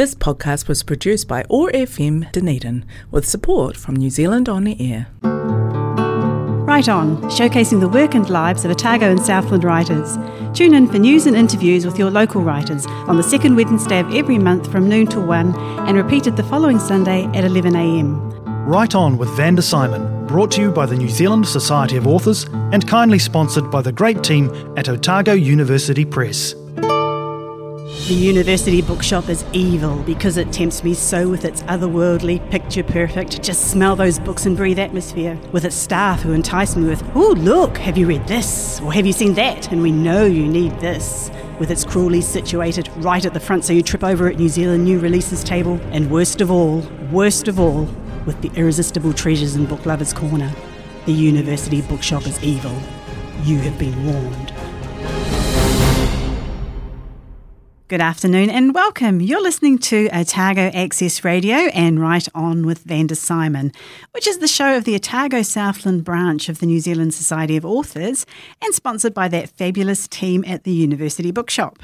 This podcast was produced by OAR FM Dunedin with support from New Zealand On the Air. Right On, showcasing the work and lives of Otago and Southland writers. Tune in for news and interviews with your local writers on the second Wednesday of every month from noon till 1 and repeated the following Sunday at 11am. Right On with Vanda Symon, brought to you by the New Zealand Society of Authors and kindly sponsored by the great team at Otago University Press. The university bookshop is evil because it tempts me so with its otherworldly, picture perfect, just smell those books and breathe atmosphere. With its staff who entice me with, oh, look, have you read this? Or have you seen that? And we know you need this. With its cruelly situated right at the front so you trip over at New Zealand new releases table. And worst of all, worst of all, with the irresistible treasures in Book Lovers Corner. The university bookshop is evil. You have been warned. Good afternoon and welcome. You're listening to Otago Access Radio and Right On with Vanda Symon, which is the show of the Otago Southland branch of the New Zealand Society of Authors and sponsored by that fabulous team at the University Bookshop.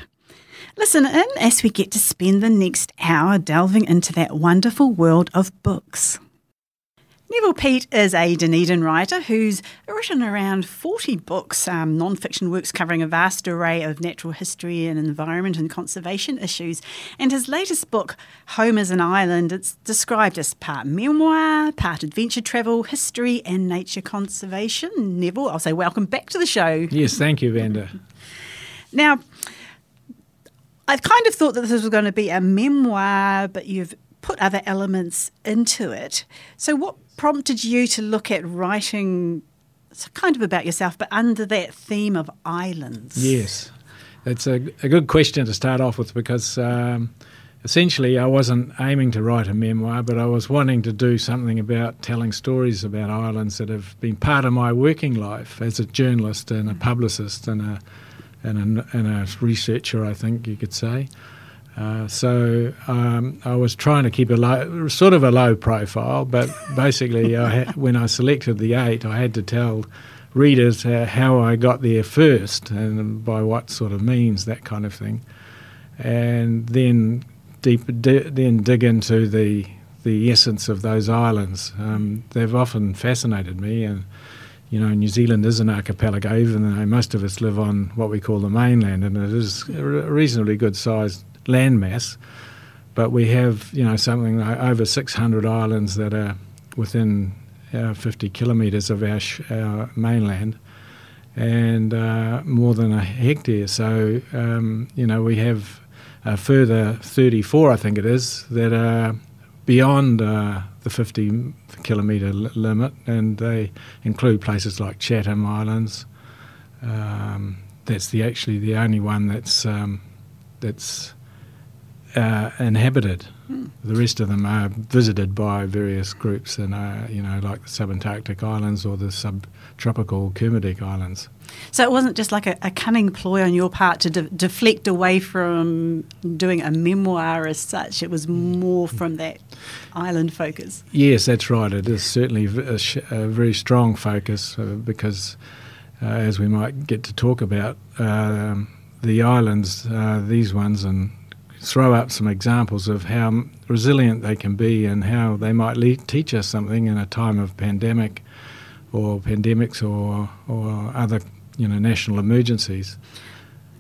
Listen in as we get to spend the next hour delving into that wonderful world of books. Neville Peat is a Dunedin writer who's written around 40 books, um, non fiction works covering a vast array of natural history and environment and conservation issues. And his latest book, Home as an Island, it's described as part memoir, part adventure travel, history, and nature conservation. Neville, I'll say welcome back to the show. Yes, thank you, Vanda. Now, I've kind of thought that this was going to be a memoir, but you've put other elements into it. So, what prompted you to look at writing kind of about yourself, but under that theme of islands? Yes, it's a, a good question to start off with because um, essentially I wasn't aiming to write a memoir, but I was wanting to do something about telling stories about islands that have been part of my working life as a journalist and a publicist and a and a, and a researcher, I think you could say. Uh, so um, I was trying to keep a low, sort of a low profile, but basically, I had, when I selected the eight, I had to tell readers uh, how I got there first and by what sort of means, that kind of thing, and then deep, then dig into the the essence of those islands. Um, they've often fascinated me, and you know, New Zealand is an archipelago, even though most of us live on what we call the mainland, and it is a reasonably good sized landmass, but we have you know something like over 600 islands that are within uh, 50 kilometres of our, sh- our, mainland, and uh, more than a hectare. So um, you know we have a further 34, I think it is, that are beyond uh, the 50 kilometre li- limit, and they include places like Chatham Islands. Um, that's the actually the only one that's um, that's uh, inhabited. Mm. The rest of them are visited by various groups, and uh, you know, like the subantarctic islands or the subtropical Kermadec islands. So it wasn't just like a, a cunning ploy on your part to de- deflect away from doing a memoir as such. It was more from that island focus. Yes, that's right. It is certainly a, sh- a very strong focus uh, because, uh, as we might get to talk about, um, the islands, uh, these ones, and throw up some examples of how resilient they can be and how they might le- teach us something in a time of pandemic or pandemics or, or other you know national emergencies.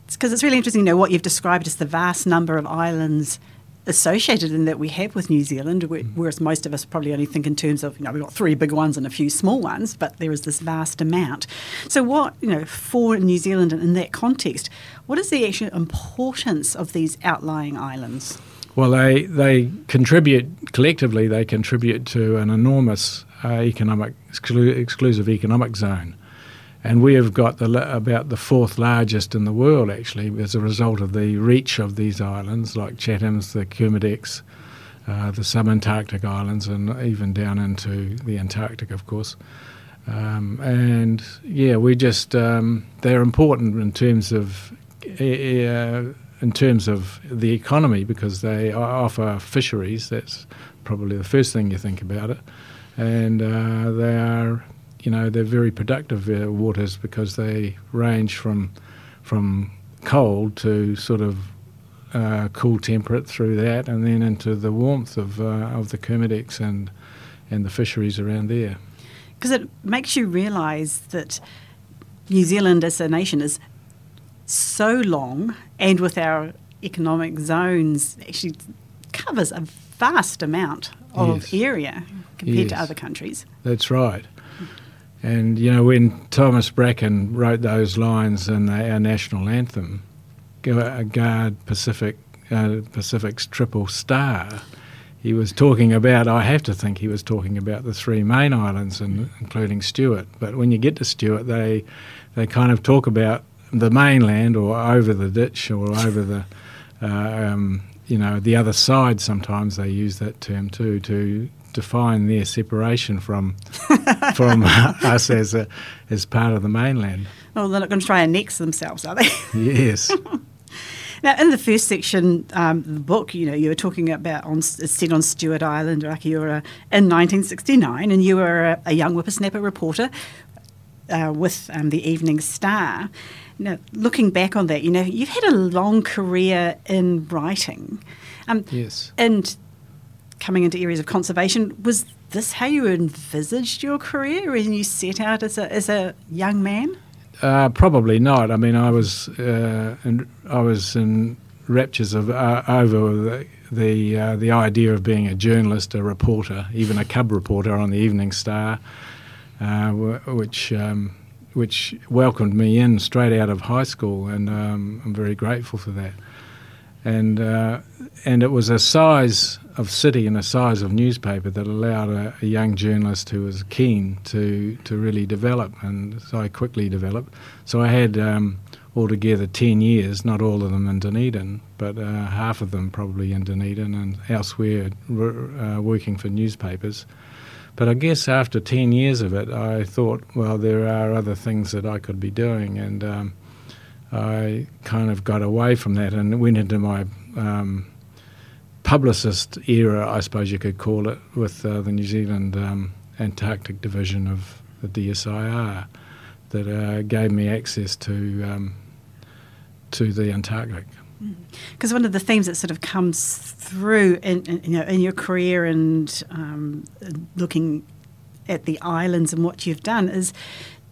Because it's, it's really interesting, you know, what you've described as the vast number of islands associated in that we have with New Zealand, whereas most of us probably only think in terms of, you know, we've got three big ones and a few small ones, but there is this vast amount. So, what, you know, for New Zealand and in that context, what is the actual importance of these outlying islands? Well, they, they contribute, collectively, they contribute to an enormous uh, economic, exclu- exclusive economic zone and we have got the, about the fourth largest in the world actually as a result of the reach of these islands like Chatham's, the Kermadecs, uh, the subantarctic islands, and even down into the Antarctic, of course. Um, and yeah, we just um, they're important in terms of uh, in terms of the economy because they offer fisheries. That's probably the first thing you think about it, and uh, they are you know they're very productive uh, waters because they range from from cold to sort of uh, cool temperate through that, and then into the warmth of uh, of the Kermadec and and the fisheries around there. Because it makes you realise that New Zealand as a nation is so long, and with our economic zones, actually covers a vast amount of Yes. area compared to other countries. That's right. And you know, when Thomas Bracken wrote those lines in our national anthem, uh, "Guard Pacific, uh, Pacific's triple star," he was talking about. I have to think he was talking about the three main islands, and including Stewart. But when you get to Stewart, they they kind of talk about the mainland or over the ditch or over the uh, um, you know the other side. Sometimes they use that term too to define their separation from from us as a, as part of the mainland. Well, they're not going to try and next themselves, are they? Yes, Now, in the first section, um, the book, you know, you were talking about on it's set on Stewart Island, Rakiura, in 1969, and you were a, a young whippersnapper reporter uh, with um, the Evening Star. Now, looking back on that, you know, you've had a long career in writing, um, yes. and coming into areas of conservation. Was this how you envisaged your career when you set out as a as a young man? Uh, probably not. I mean, I was uh, in, I was in raptures of uh, over the the, uh, the idea of being a journalist, a reporter, even a cub reporter on the Evening Star, uh, which um, which welcomed me in straight out of high school, and um, I'm very grateful for that. And uh, and it was a size of city and a size of newspaper that allowed a, a young journalist who was keen to to really develop, and so I quickly developed. So I had um, altogether ten years, not all of them in Dunedin, but uh, half of them probably in Dunedin and elsewhere, uh, working for newspapers. But I guess after 10 years of it, I thought, well, there are other things that I could be doing. And um, I kind of got away from that and went into my um, publicist era, I suppose you could call it, with uh, the New Zealand um, Antarctic Division of the DSIR that uh, gave me access to, um, to the Antarctic. Because one of the themes that sort of comes through in, in you know in your career and um, looking at the islands and what you've done is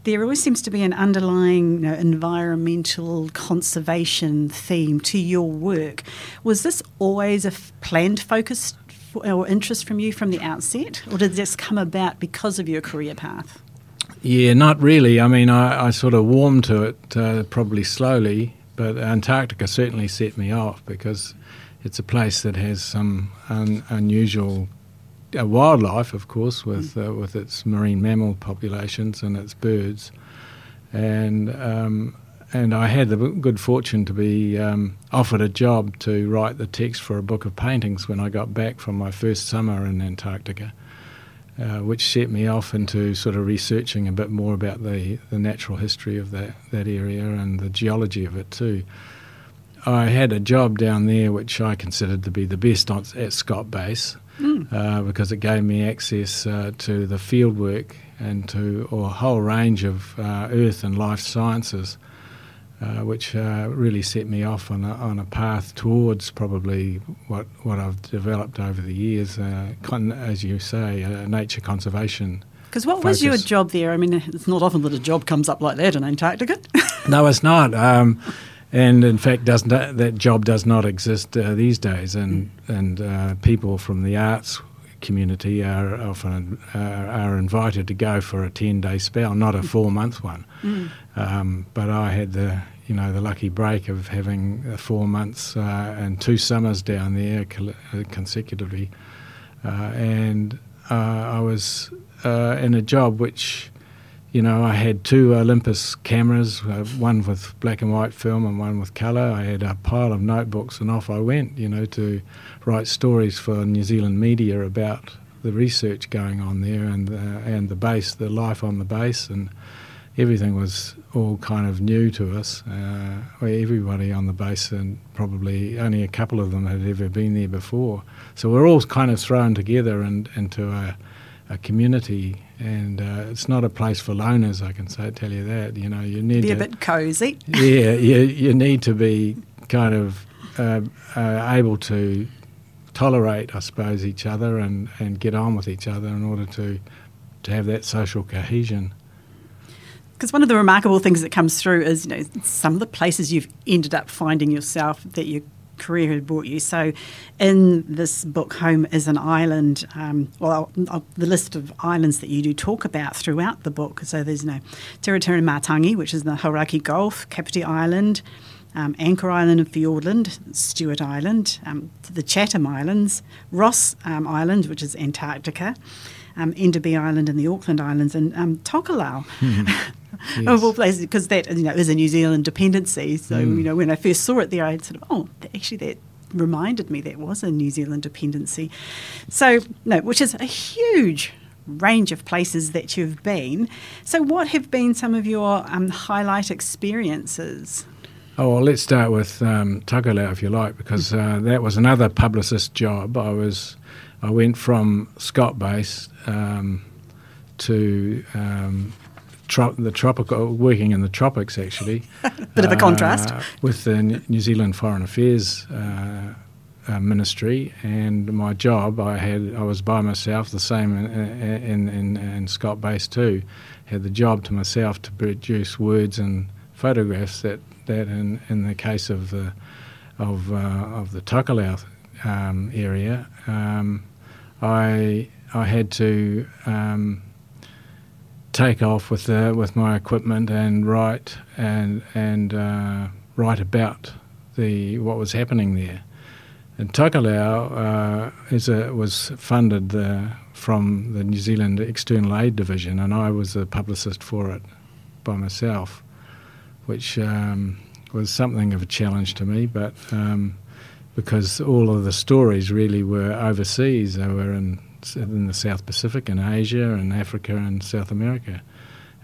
there always seems to be an underlying you know, environmental conservation theme to your work. Was this always a f- planned focus for, or interest from you from the outset, or did this come about because of your career path? Yeah, not really. I mean, I, I sort of warmed to it uh, probably slowly, but Antarctica certainly set me off because it's a place that has some un, unusual uh, wildlife, of course, with uh, with its marine mammal populations and its birds, and um, and I had the good fortune to be um, offered a job to write the text for a book of paintings when I got back from my first summer in Antarctica uh, which set me off into sort of researching a bit more about the, the natural history of that, that area and the geology of it too. I had a job down there which I considered to be the best at Scott Base uh, because it gave me access uh, to the field work and to a whole range of uh, earth and life sciences. Uh, which uh, really set me off on a, on a path towards probably what, what I've developed over the years, uh, con- as you say, uh, nature conservation. Because what was your job there? I mean, it's not often that a job comes up like that in Antarctica. No, it's not. Um, and in fact, doesn't that job does not exist uh, these days. And and uh, people from the arts community are often uh, are invited to go for a ten day spell, not a four month one. Um, but I had the you know the lucky break of having four months uh, and two summers down there uh, consecutively, uh, and uh, I was uh, in a job which you know, I had two Olympus cameras, uh, one with black and white film and one with colour. I had a pile of notebooks, and off I went, you know, to write stories for New Zealand media about the research going on there and uh, and the base, the life on the base, and everything was all kind of new to us. Uh, everybody on the base, and probably only a couple of them had ever been there before. So we're all kind of thrown together and into a, a community and uh, it's not a place for loners. I can say tell you that. You know, you need to Be to a bit cosy. yeah, you you need to be kind of uh, uh, able to tolerate, I suppose, each other and, and get on with each other in order to to have that social cohesion. Because one of the remarkable things that comes through is, you know, some of the places you've ended up finding yourself that your career had brought you. So, in this book, Home is an Island, um, well, the list of islands that you do talk about throughout the book. So, there's, you know, Tiritiri Matangi, which is in the Hauraki Gulf, Kapiti Island, um, Anchor Island and Fiordland, Stewart Island, um, the Chatham Islands, Ross um, Island, which is Antarctica, um, Enderby Island and the Auckland Islands, and um, Tokelau. Mm. yes. of all places, because that you know is a New Zealand dependency. So mm. you know when I first saw it there, I sort of oh, actually that reminded me that was a New Zealand dependency. So no, which is a huge range of places that you've been. So what have been some of your um, highlight experiences? Oh, well, let's start with um, Tokelau, if you like, because uh, that was another publicist job. I was, I went from Scott Base um, to um, tro- the tropical, working in the tropics actually. Bit of a contrast. Uh, with the New Zealand Foreign Affairs uh, uh, Ministry, and my job, I had, I was by myself, the same in, in, in, in Scott Base too. Had the job to myself to produce words and photographs that that in, in the case of the of uh, of the Tokelau um, area, um, I I had to um, take off with the, with my equipment and write and and uh, write about the what was happening there. And Tokelau uh, is a, was funded uh, from the New Zealand External Aid Division, and I was the publicist for it by myself which um, was something of a challenge to me, but um, because all of the stories really were overseas, they were in, in the South Pacific and Asia and Africa and South America.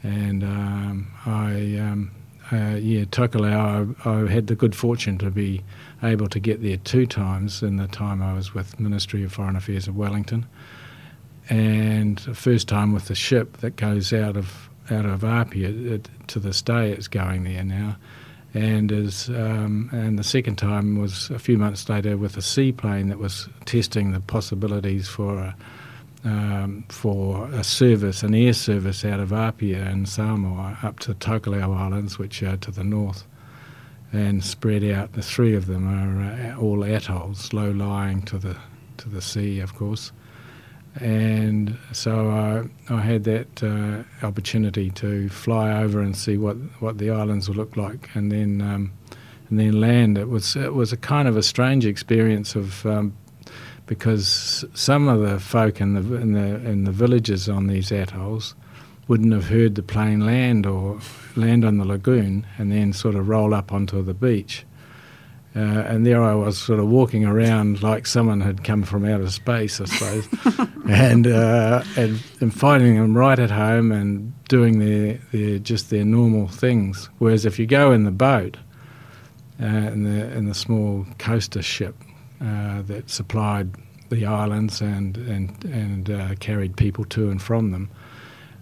And um, I, um, uh, yeah, Tokelau, I, I, had the good fortune to be able to get there two times in the time I was with Ministry of Foreign Affairs of Wellington. And the first time with the ship that goes out of out of Apia. It, to this day, it's going there now, and um, and the second time was a few months later with a seaplane that was testing the possibilities for a, um, for a service, an air service out of Apia and Samoa up to Tokelau Islands, which are to the north. And spread out, the three of them are uh, all atolls, low lying to the to the sea, of course and so I, I had that uh, opportunity to fly over and see what, what the islands would look like, and then um, and then land. It was it was a kind of a strange experience of um, because some of the folk in the in the in the villages on these atolls wouldn't have heard the plane land or land on the lagoon and then sort of roll up onto the beach. Uh, and there I was, sort of walking around like someone had come from outer space, I suppose, and, uh, and, and finding them right at home and doing their, their just their normal things. Whereas if you go in the boat, uh, in the in the small coaster ship uh, that supplied the islands and and and uh, carried people to and from them,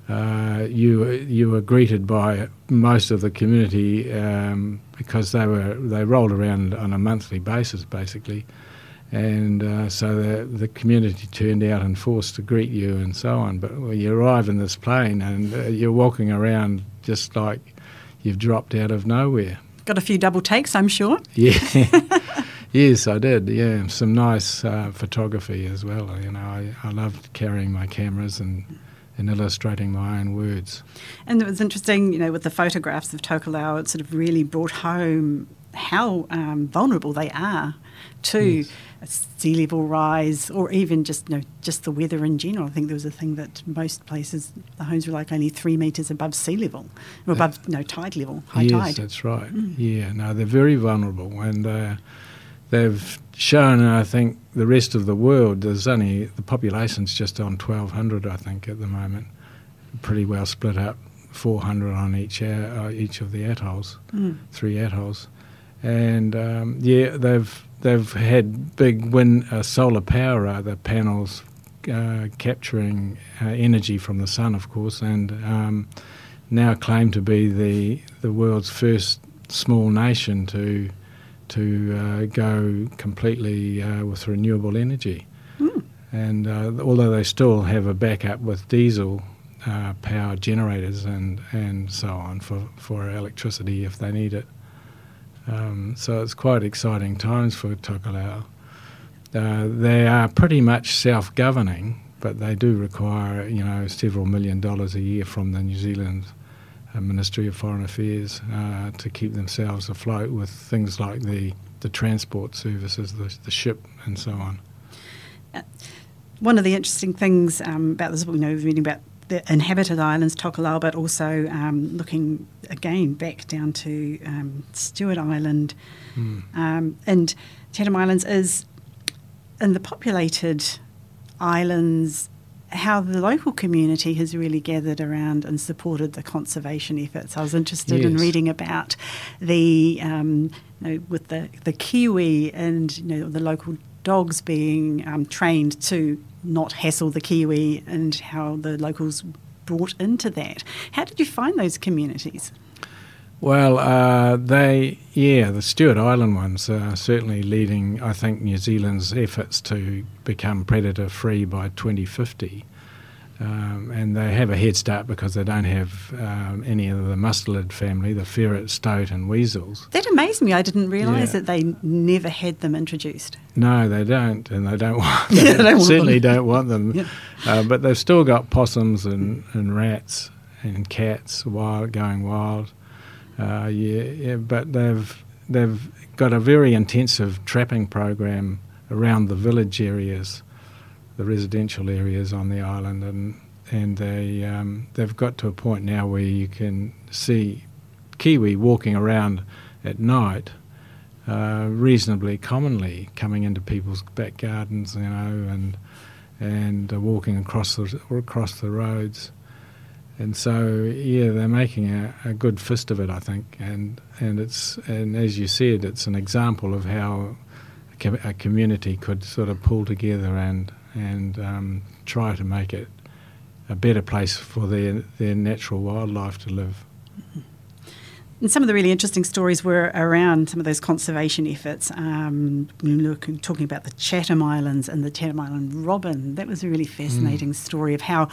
uh, you you were greeted by most of the community um, because they were they rolled around on a monthly basis basically, and uh, so the the community turned out and forced to greet you and so on. But when you arrive in this plane and uh, you're walking around just like you've dropped out of nowhere. Got a few double takes, I'm sure. Yeah. yes, I did. Yeah, some nice uh, photography as well. You know, I, I loved carrying my cameras and in illustrating my own words. And it was interesting, you know, with the photographs of Tokelau, it sort of really brought home how um, vulnerable they are to yes. sea level rise or even just you know just the weather in general. I think there was a thing that most places the homes were like only three metres above sea level, above uh, no tide level, high yes, tide. that's right. Mm. Yeah, no, they're very vulnerable and. Uh, they've shown, and I think, the rest of the world. There's only the population's just on 1,200, I think, at the moment. Pretty well split up, 400 on each uh, each of the atolls, mm. three atolls, and um, yeah, they've they've had big wind uh, solar power, rather panels uh, capturing uh, energy from the sun, of course, and um, now claim to be the the world's first small nation to to uh, go completely uh, with renewable energy. Mm. And uh, although they still have a backup with diesel uh, power generators and, and so on for, for electricity if they need it. Um, so it's quite exciting times for Tokelau. Uh, they are pretty much self-governing, but they do require, you know, several million dollars a year from the New Zealand Ministry of Foreign Affairs uh, to keep themselves afloat with things like the, the transport services, the, the ship, and so on. One of the interesting things um, about this, you know, reading about the inhabited islands, Tokelau, but also um, looking again back down to um, Stewart Island Mm. um, and Chatham Islands is in the populated islands. How the local community has really gathered around and supported the conservation efforts. I was interested in reading about the um, you know, with the the kiwi and you know the local dogs being um, trained to not hassle the kiwi and how the locals brought into that. How did you find those communities? Well, uh, they, yeah, the Stewart Island ones are certainly leading, I think, New Zealand's efforts to become predator free by 2050. Um, and they have a head start because they don't have um, any of the mustelid family, the ferret, stoat, and weasels. That amazed me. I didn't realise Yeah. that they never had them introduced. No, they don't, and they don't want. Yeah, They don't certainly them. don't want them. Yeah. Uh, but they've still got possums and, and rats and cats wild going wild. Uh, yeah, yeah, but they've they've got a very intensive trapping program around the village areas, the residential areas on the island, and and they um, they've got to a point now where you can see kiwi walking around at night uh, reasonably commonly coming into people's back gardens, you know, and and uh, walking across the across the roads. And so, yeah, they're making a, a good fist of it, I think. And and it's and as you said, it's an example of how a, com- a community could sort of pull together and and um, try to make it a better place for their their natural wildlife to live. And some of the really interesting stories were around some of those conservation efforts. Um, were looking, talking about the Chatham Islands and the Chatham Island robin. That was a really fascinating story of how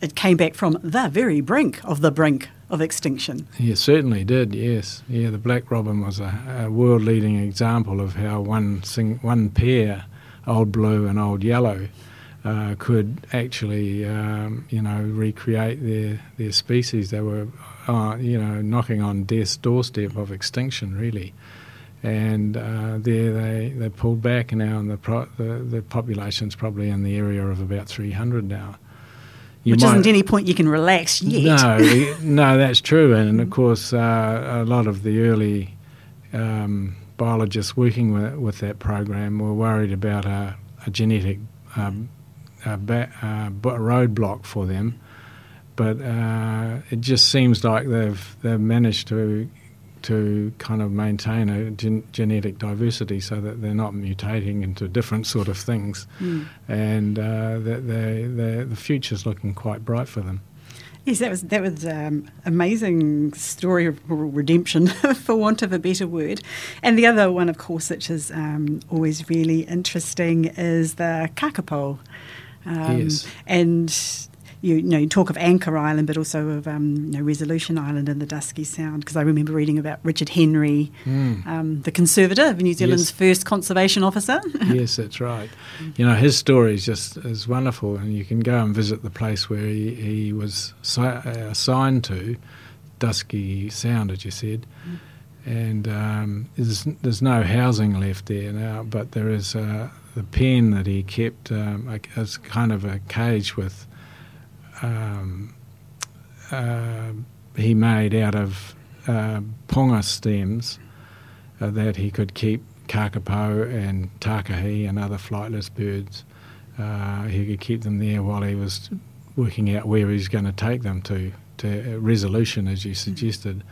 it came back from the very brink of the brink of extinction. Yeah, certainly did. Yes, yeah. The black robin was a, a world-leading example of how one sing, one pair, old blue and old yellow, uh, could actually, um, you know, recreate their their species. They were, uh, you know, knocking on death's doorstep of extinction, really. And uh, there they, they pulled back now, and the, pro- the the population's probably in the area of about 300 now. You which might- isn't any point you can relax yet. no, no, that's true, and of course, uh, a lot of the early um, biologists working with, with that program were worried about a, a genetic um, a ba- uh, roadblock for them, but uh, it just seems like they've they've managed to to kind of maintain a gen- genetic diversity so that they're not mutating into different sort of things, and uh, that they, they, the future's looking quite bright for them. Yes, that was that was um, amazing story of redemption, for want of a better word. And the other one, of course, which is um, always really interesting, is the kakapo. Um, Yes. And you, you know, you talk of Anchor Island, but also of um, you know, Resolution Island and the Dusky Sound, because I remember reading about Richard Henry, um, the Conservator, New Zealand's Yes. first conservation officer. yes, that's right. You know, his story is just is wonderful, and you can go and visit the place where he, he was si- uh, assigned to, Dusky Sound, as you said. And um, there's, there's no housing left there now, but there is uh, the pen that he kept um, a- as kind of a cage with. Um, uh, he made out of uh, ponga stems uh, that he could keep kakapo and takahē and other flightless birds. Uh, he could keep them there while he was working out where he's going to take them to. To resolution, as you suggested,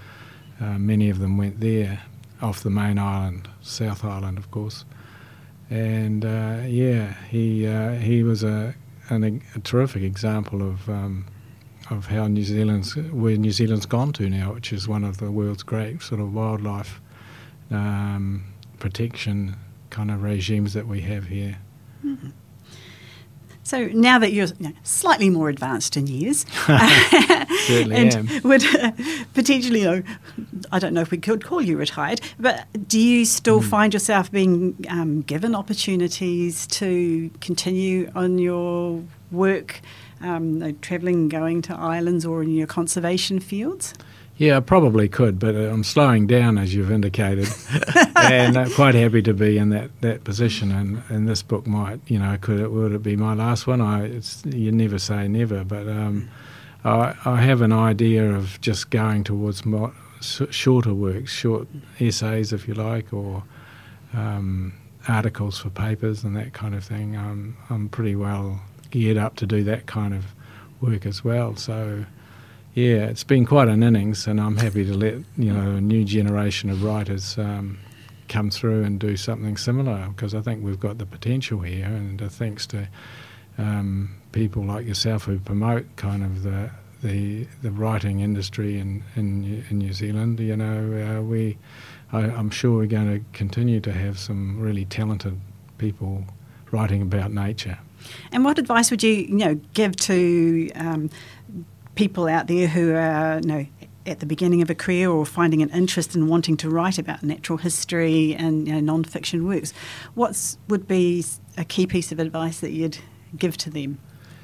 uh, many of them went there, off the main island, South Island, of course. And uh, yeah, he he was a, an, a terrific example of um, of how New Zealand's where New Zealand's gone to now, which is one of the world's great sort of wildlife um, protection kind of regimes that we have here. Mm-hmm. So now that you're you know, slightly more advanced in years, Certainly and am. would uh, potentially, you know, I don't know if we could call you retired, but do you still Mm. find yourself being um, given opportunities to continue on your work, um, you know, travelling, going to islands, or in your conservation fields? Yeah, I probably could, but uh, I'm slowing down, as you've indicated, and uh, quite happy to be in that, that position. And, and this book might, you know, could it would it be my last one? I it's, you never say never, but um, I, I have an idea of just going towards more, shorter works, short essays, if you like, or um, articles for papers and that kind of thing. I'm I'm pretty well geared up to do that kind of work as well. So. Yeah, it's been quite an innings, and I'm happy to let you know a new generation of writers um, come through and do something similar because I think we've got the potential here, and uh, thanks to um, people like yourself who promote kind of the the, the writing industry in, in in New Zealand, you know, uh, we I, I'm sure we're going to continue to have some really talented people writing about nature. And what advice would you, you know, give to um, people out there who are, you know, at the beginning of a career or finding an interest in wanting to write about natural history and you know, non-fiction works? What would be a key piece of advice that you'd give to them?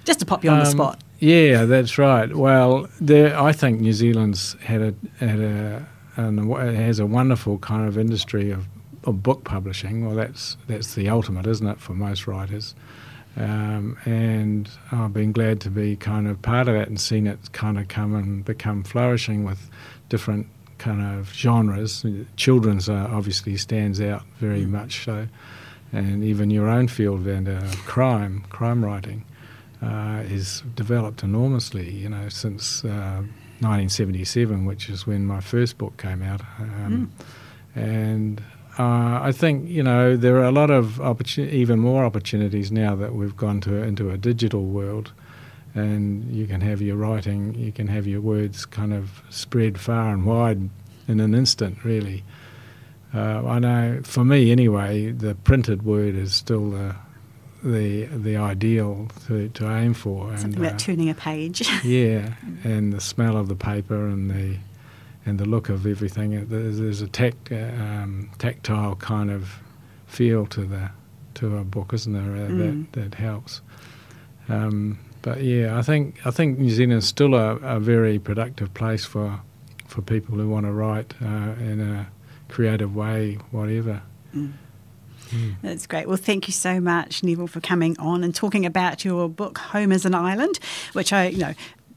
Just to pop you on the Um, spot. Yeah, that's right. Well, there, I think New Zealand's had a had a an, has a wonderful kind of industry of, of book publishing. Well, that's that's the ultimate, isn't it, for most writers? Um, and I've been glad to be kind of part of that and seen it kind of come and become flourishing with different kind of genres. Children's uh, obviously stands out very much so, and even your own field, Vanda, crime, crime writing uh, is developed enormously. You know, since uh, 1977, which is when my first book came out, um, and uh, I think you know there are a lot of opportun- even more opportunities now that we've gone to into a digital world, and you can have your writing, you can have your words kind of spread far and wide in an instant, really. Uh, I know, for me anyway, the printed word is still the the the ideal to, to aim for. Something and, about uh, turning a page. yeah, and the smell of the paper and the and the look of everything. There's, there's a tact, uh, um, tactile kind of feel to the to a book, isn't there? Uh, Mm. That that helps. Um, but yeah, I think I think New Zealand's still a, a very productive place for for people who want to write uh, in a creative way, whatever. That's great. Well, thank you so much, Neville, for coming on and talking about your book, Home as an Island, which I, you know,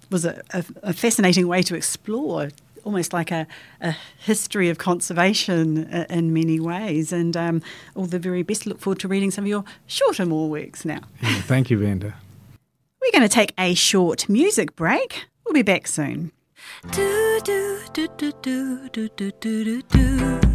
was a, a, a fascinating way to explore. Almost like a, a history of conservation uh, in many ways, and um, all the very best. Look forward to reading some of your shorter, more works now. Yeah, thank you, Vanda. We're going to take a short music break. We'll be back soon. Do do do do do do do do do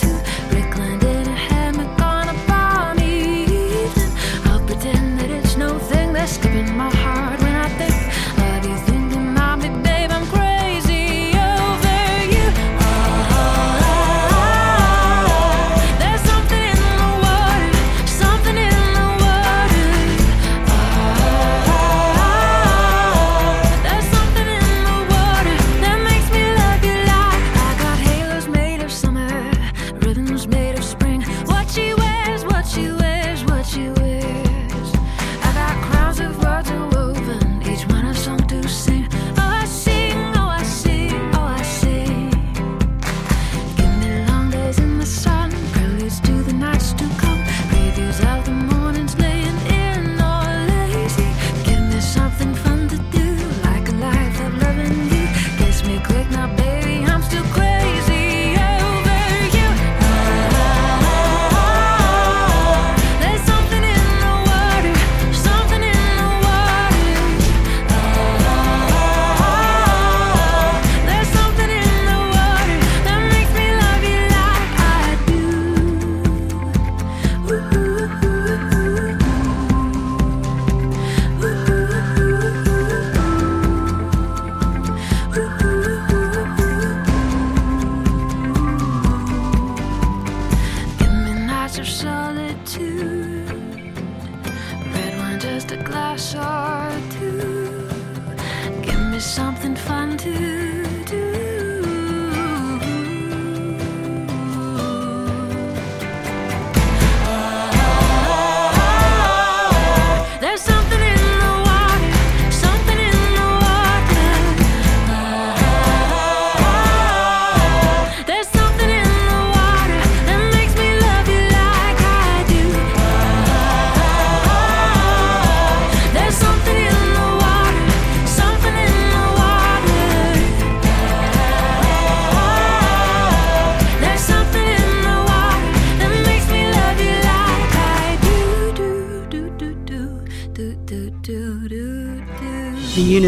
to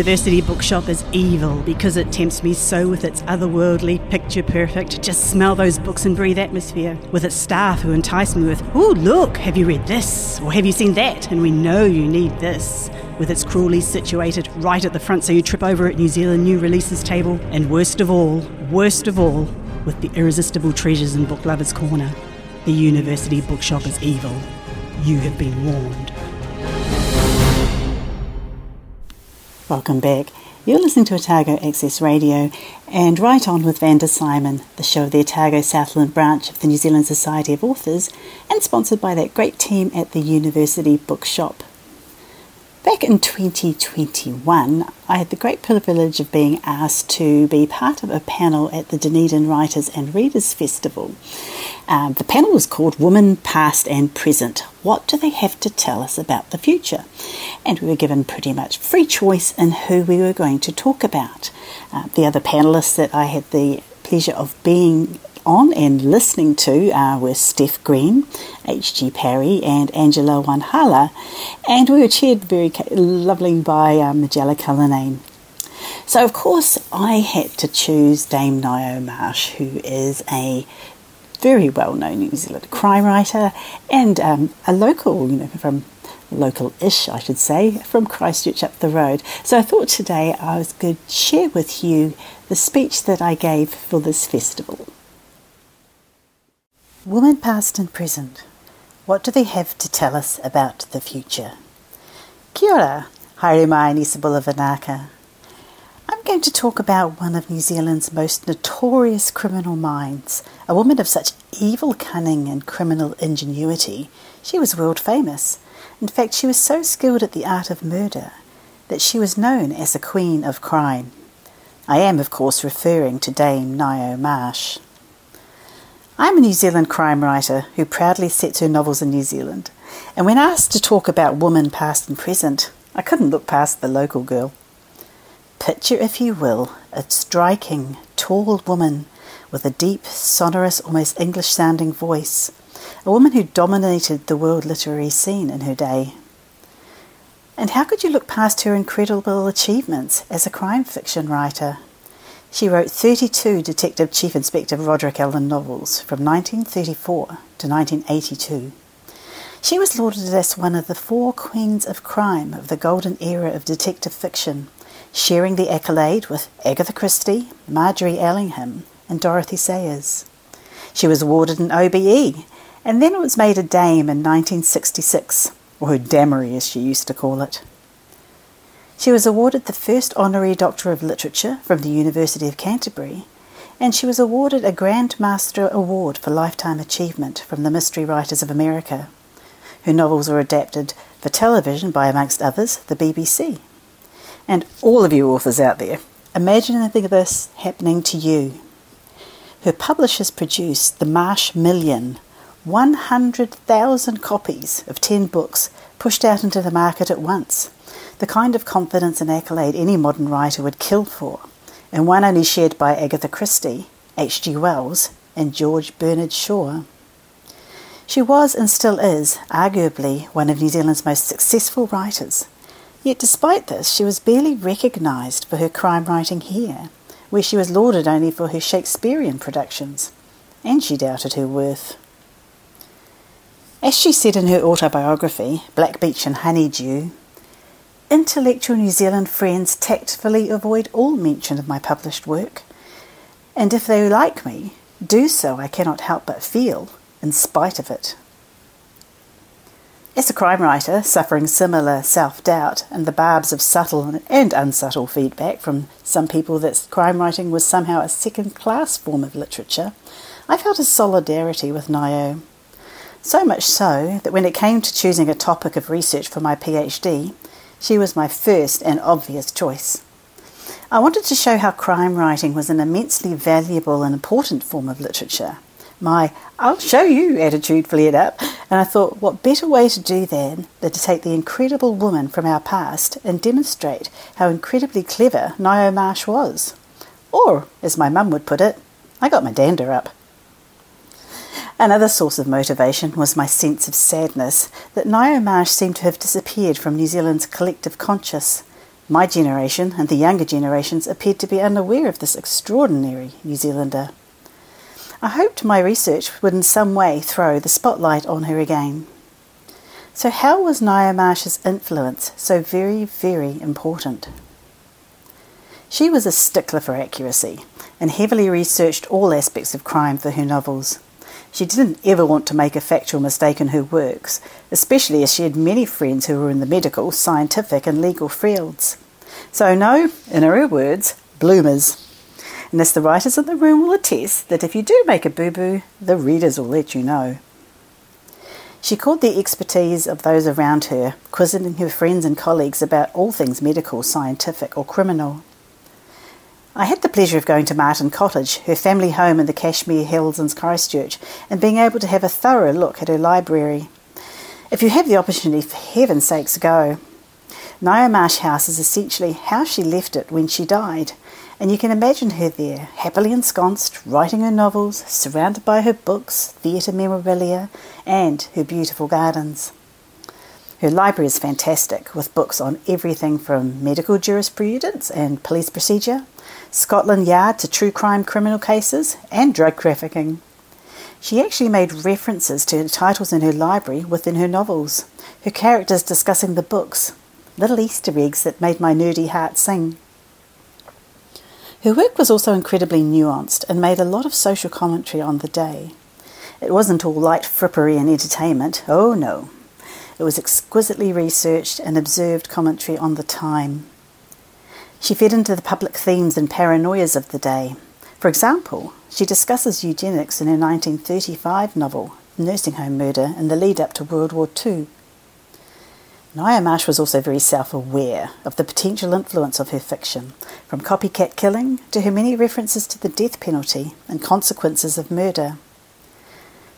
university bookshop is evil because it tempts me so with its otherworldly, picture perfect, just smell those books and breathe atmosphere. With its staff who entice me with, oh, look, have you read this? Or have you seen that? And we know you need this. With its cruelly situated right at the front so you trip over at New Zealand new releases table. And worst of all, worst of all, with the irresistible treasures in Book Lovers Corner. The university bookshop is evil. You have been warned. Welcome back. You're listening to Otago Access Radio and Right On with Vanda Symon, the show of the Otago Southland branch of the New Zealand Society of Authors and sponsored by that great team at the University Bookshop. Back in 2021, I had the great privilege of being asked to be part of a panel at the Dunedin Writers and Readers Festival. Um, the panel was called Women Past and Present What Do They Have to Tell Us About the Future? And we were given pretty much free choice in who we were going to talk about. Uh, the other panelists that I had the pleasure of being on and listening to uh, were Steph Green, H.G. Parry, and Angela Wanhalla, and we were chaired very ca- lovely by uh, Majella Cullinane. So, of course, I had to choose Dame Ngaio Marsh, who is a very well known New Zealand crime writer and um, a local, you know, from local ish, I should say, from Christchurch up the road. So I thought today I was going to share with you the speech that I gave for this festival. Women past and present, what do they have to tell us about the future? Kia ora, haere mai ni Vanaka. I'm going to talk about one of New Zealand's most notorious criminal minds, a woman of such evil cunning and criminal ingenuity. She was world famous. In fact, she was so skilled at the art of murder that she was known as the Queen of Crime. I am, of course, referring to Dame Ngaio Marsh. I'm a New Zealand crime writer who proudly sets her novels in New Zealand, and when asked to talk about women past and present, I couldn't look past the local girl. Picture, if you will, a striking, tall woman with a deep, sonorous, almost English sounding voice, a woman who dominated the world literary scene in her day. And how could you look past her incredible achievements as a crime fiction writer? She wrote 32 Detective Chief Inspector Roderick Alleyn novels from 1934 to 1982. She was lauded as one of the four queens of crime of the golden era of detective fiction, sharing the accolade with Agatha Christie, Margery Allingham, and Dorothy Sayers. She was awarded an OBE and then was made a dame in 1966, or her damery as she used to call it. She was awarded the first honorary Doctor of Literature from the University of Canterbury, and she was awarded a Grand Master Award for Lifetime Achievement from the Mystery Writers of America. Her novels were adapted for television by, amongst others, the BBC. And all of you authors out there, imagine anything of this happening to you. Her publishers produced the Marsh Million, 100,000 copies of 10 books pushed out into the market at once, the kind of confidence and accolade any modern writer would kill for, and one only shared by Agatha Christie, H.G. Wells, and George Bernard Shaw. She was and still is, arguably, one of New Zealand's most successful writers. Yet despite this, she was barely recognised for her crime writing here, where she was lauded only for her Shakespearean productions, and she doubted her worth. As she said in her autobiography, Black Beech and Honeydew, intellectual New Zealand friends tactfully avoid all mention of my published work, and if they like me, do so I cannot help but feel, in spite of it. As a crime writer suffering similar self doubt and the barbs of subtle and unsubtle feedback from some people that crime writing was somehow a second class form of literature, I felt a solidarity with Ngaio. So much so that when it came to choosing a topic of research for my PhD, she was my first and obvious choice. I wanted to show how crime writing was an immensely valuable and important form of literature. My I'll show you attitude flared up, and I thought, what better way to do that than to take the incredible woman from our past and demonstrate how incredibly clever Ngaio Marsh was. Or, as my mum would put it, I got my dander up. Another source of motivation was my sense of sadness that Ngaio Marsh seemed to have disappeared from New Zealand's collective conscious my generation and the younger generations appeared to be unaware of this extraordinary New Zealander. I hoped my research would in some way throw the spotlight on her again. So, how was Ngaio Marsh's influence so very, very important? She was a stickler for accuracy and heavily researched all aspects of crime for her novels. She didn't ever want to make a factual mistake in her works, especially as she had many friends who were in the medical, scientific, and legal fields. So, no, in her words, bloomers. And as the writers in the room will attest, that if you do make a boo boo, the readers will let you know. She called the expertise of those around her, quizzing her friends and colleagues about all things medical, scientific, or criminal. I had the pleasure of going to Marton Cottage, her family home in the Cashmere Hills in Christchurch, and being able to have a thorough look at her library. If you have the opportunity, for heaven's sakes, go. Ngaio Marsh House is essentially how she left it when she died, and you can imagine her there, happily ensconced, writing her novels, surrounded by her books, theatre memorabilia, and her beautiful gardens. Her library is fantastic, with books on everything from medical jurisprudence and police procedure Scotland Yard to true crime criminal cases, and drug trafficking. She actually made references to titles in her library within her novels, her characters discussing the books, little Easter eggs that made my nerdy heart sing. Her work was also incredibly nuanced and made a lot of social commentary on the day. It wasn't all light frippery and entertainment, oh no. It was exquisitely researched and observed commentary on the time. She fed into the public themes and paranoias of the day. For example, she discusses eugenics in her 1935 novel, Nursing Home Murder, in the lead up to World War II. Ngaio Marsh was also very self aware of the potential influence of her fiction, from copycat killing to her many references to the death penalty and consequences of murder.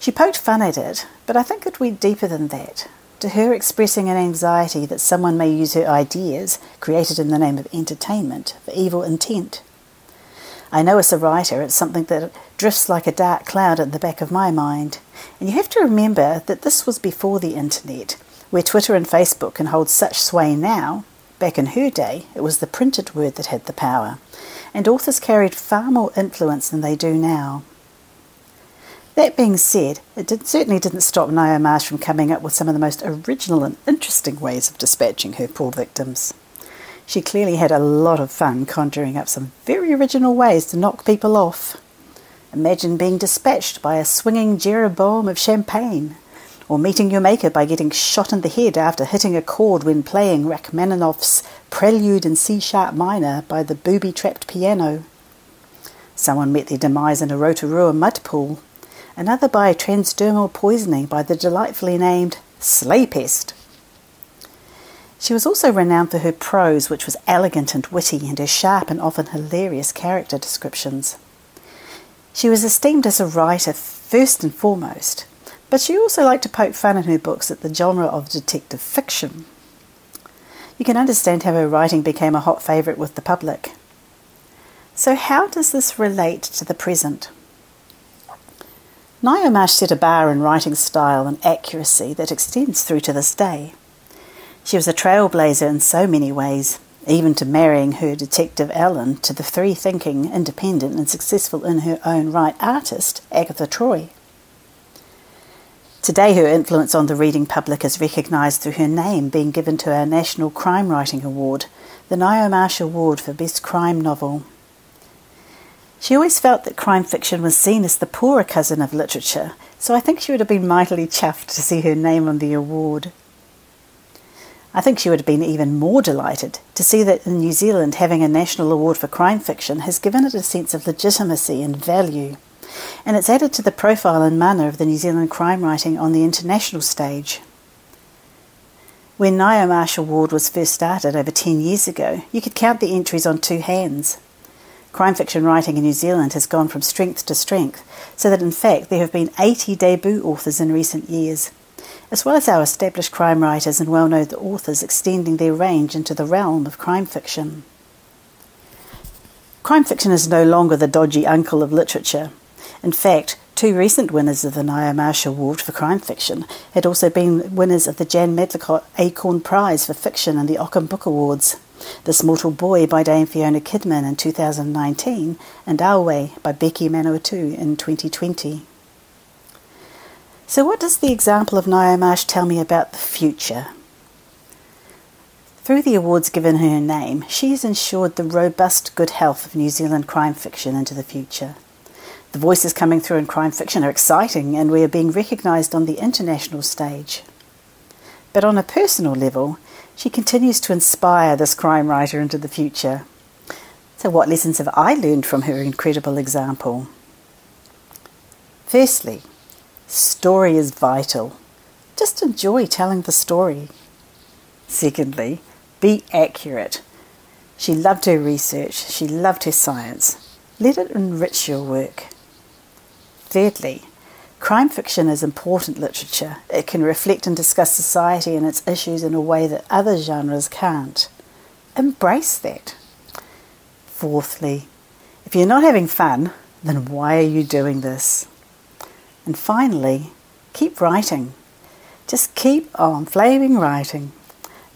She poked fun at it, but I think it went deeper than that to her expressing an anxiety that someone may use her ideas, created in the name of entertainment, for evil intent. I know as a writer it's something that drifts like a dark cloud at the back of my mind. And you have to remember that this was before the internet, where Twitter and Facebook can hold such sway now. Back in her day, it was the printed word that had the power, and authors carried far more influence than they do now. That being said, it did, certainly didn't stop Ngaio Marsh from coming up with some of the most original and interesting ways of dispatching her poor victims. She clearly had a lot of fun conjuring up some very original ways to knock people off. Imagine being dispatched by a swinging Jeroboam of champagne, or meeting your maker by getting shot in the head after hitting a chord when playing Rachmaninoff's Prelude in C sharp minor by the booby trapped piano. Someone met their demise in a Rotorua mud pool another by transdermal poisoning by the delightfully named Slaypest. She was also renowned for her prose, which was elegant and witty, and her sharp and often hilarious character descriptions. She was esteemed as a writer first and foremost, but she also liked to poke fun in her books at the genre of detective fiction. You can understand how her writing became a hot favourite with the public. So, how does this relate to the present? Ngaio Marsh set a bar in writing style and accuracy that extends through to this day. She was a trailblazer in so many ways, even to marrying her detective Alleyn to the free thinking, independent, and successful in her own right artist, Agatha Troy. Today, her influence on the reading public is recognised through her name being given to our National Crime Writing Award, the Ngaio Marsh Award for Best Crime Novel. She always felt that crime fiction was seen as the poorer cousin of literature, so I think she would have been mightily chuffed to see her name on the award. I think she would have been even more delighted to see that in New Zealand having a national award for crime fiction has given it a sense of legitimacy and value, and it's added to the profile and mana of the New Zealand crime writing on the international stage. When Ngaio Marsh Award was first started over 10 years ago, you could count the entries on two hands. Crime fiction writing in New Zealand has gone from strength to strength, so that in fact there have been 80 debut authors in recent years as well as our established crime writers and well known authors extending their range into the realm of crime fiction. Crime fiction is no longer the dodgy uncle of literature. In fact, two recent winners of the Ngaio Marsh Award for crime fiction had also been winners of the Jann Medlicott Acorn Prize for Fiction and the Ockham Book Awards. This Mortal Boy by Dame Fiona Kidman in 2019 and Aue by Becky Manawatu in 2020. So, what does the example of Ngaio Marsh tell me about the future? Through the awards given her name, she has ensured the robust good health of New Zealand crime fiction into the future. The voices coming through in crime fiction are exciting, and we are being recognised on the international stage. But on a personal level, she continues to inspire this crime writer into the future. So, what lessons have I learned from her incredible example? Firstly, Story is vital. Just enjoy telling the story. Secondly, be accurate. She loved her research, she loved her science. Let it enrich your work. Thirdly, crime fiction is important literature. It can reflect and discuss society and its issues in a way that other genres can't. Embrace that. Fourthly, if you're not having fun, then why are you doing this? And finally, keep writing. Just keep on flaming writing.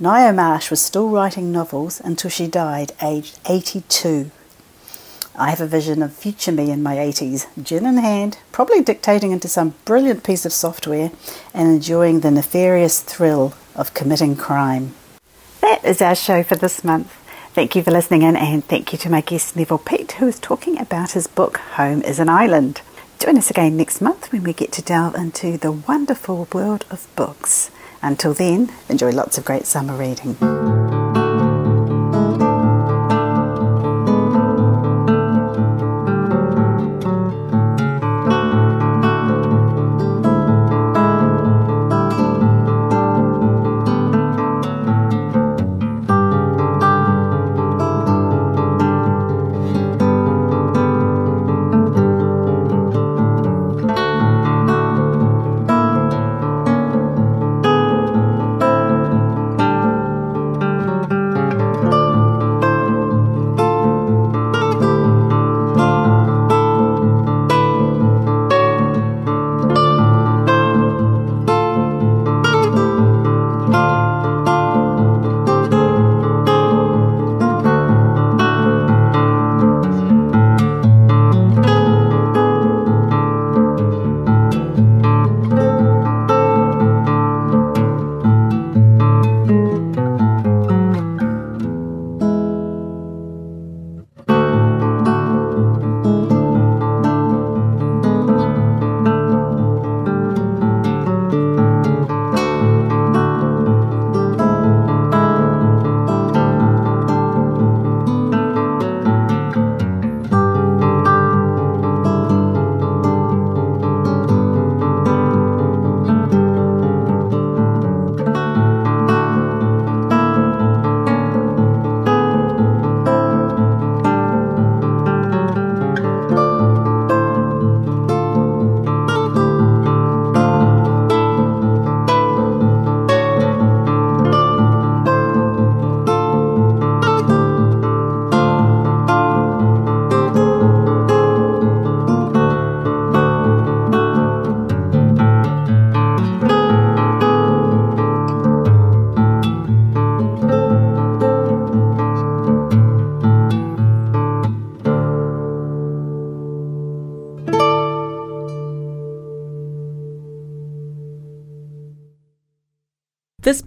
Ngaio Marsh was still writing novels until she died aged 82. I have a vision of future me in my 80s, gin in hand, probably dictating into some brilliant piece of software and enjoying the nefarious thrill of committing crime. That is our show for this month. Thank you for listening in and thank you to my guest Neville Peat who is talking about his book Home is an Island. Join us again next month when we get to delve into the wonderful world of books. Until then, enjoy lots of great summer reading.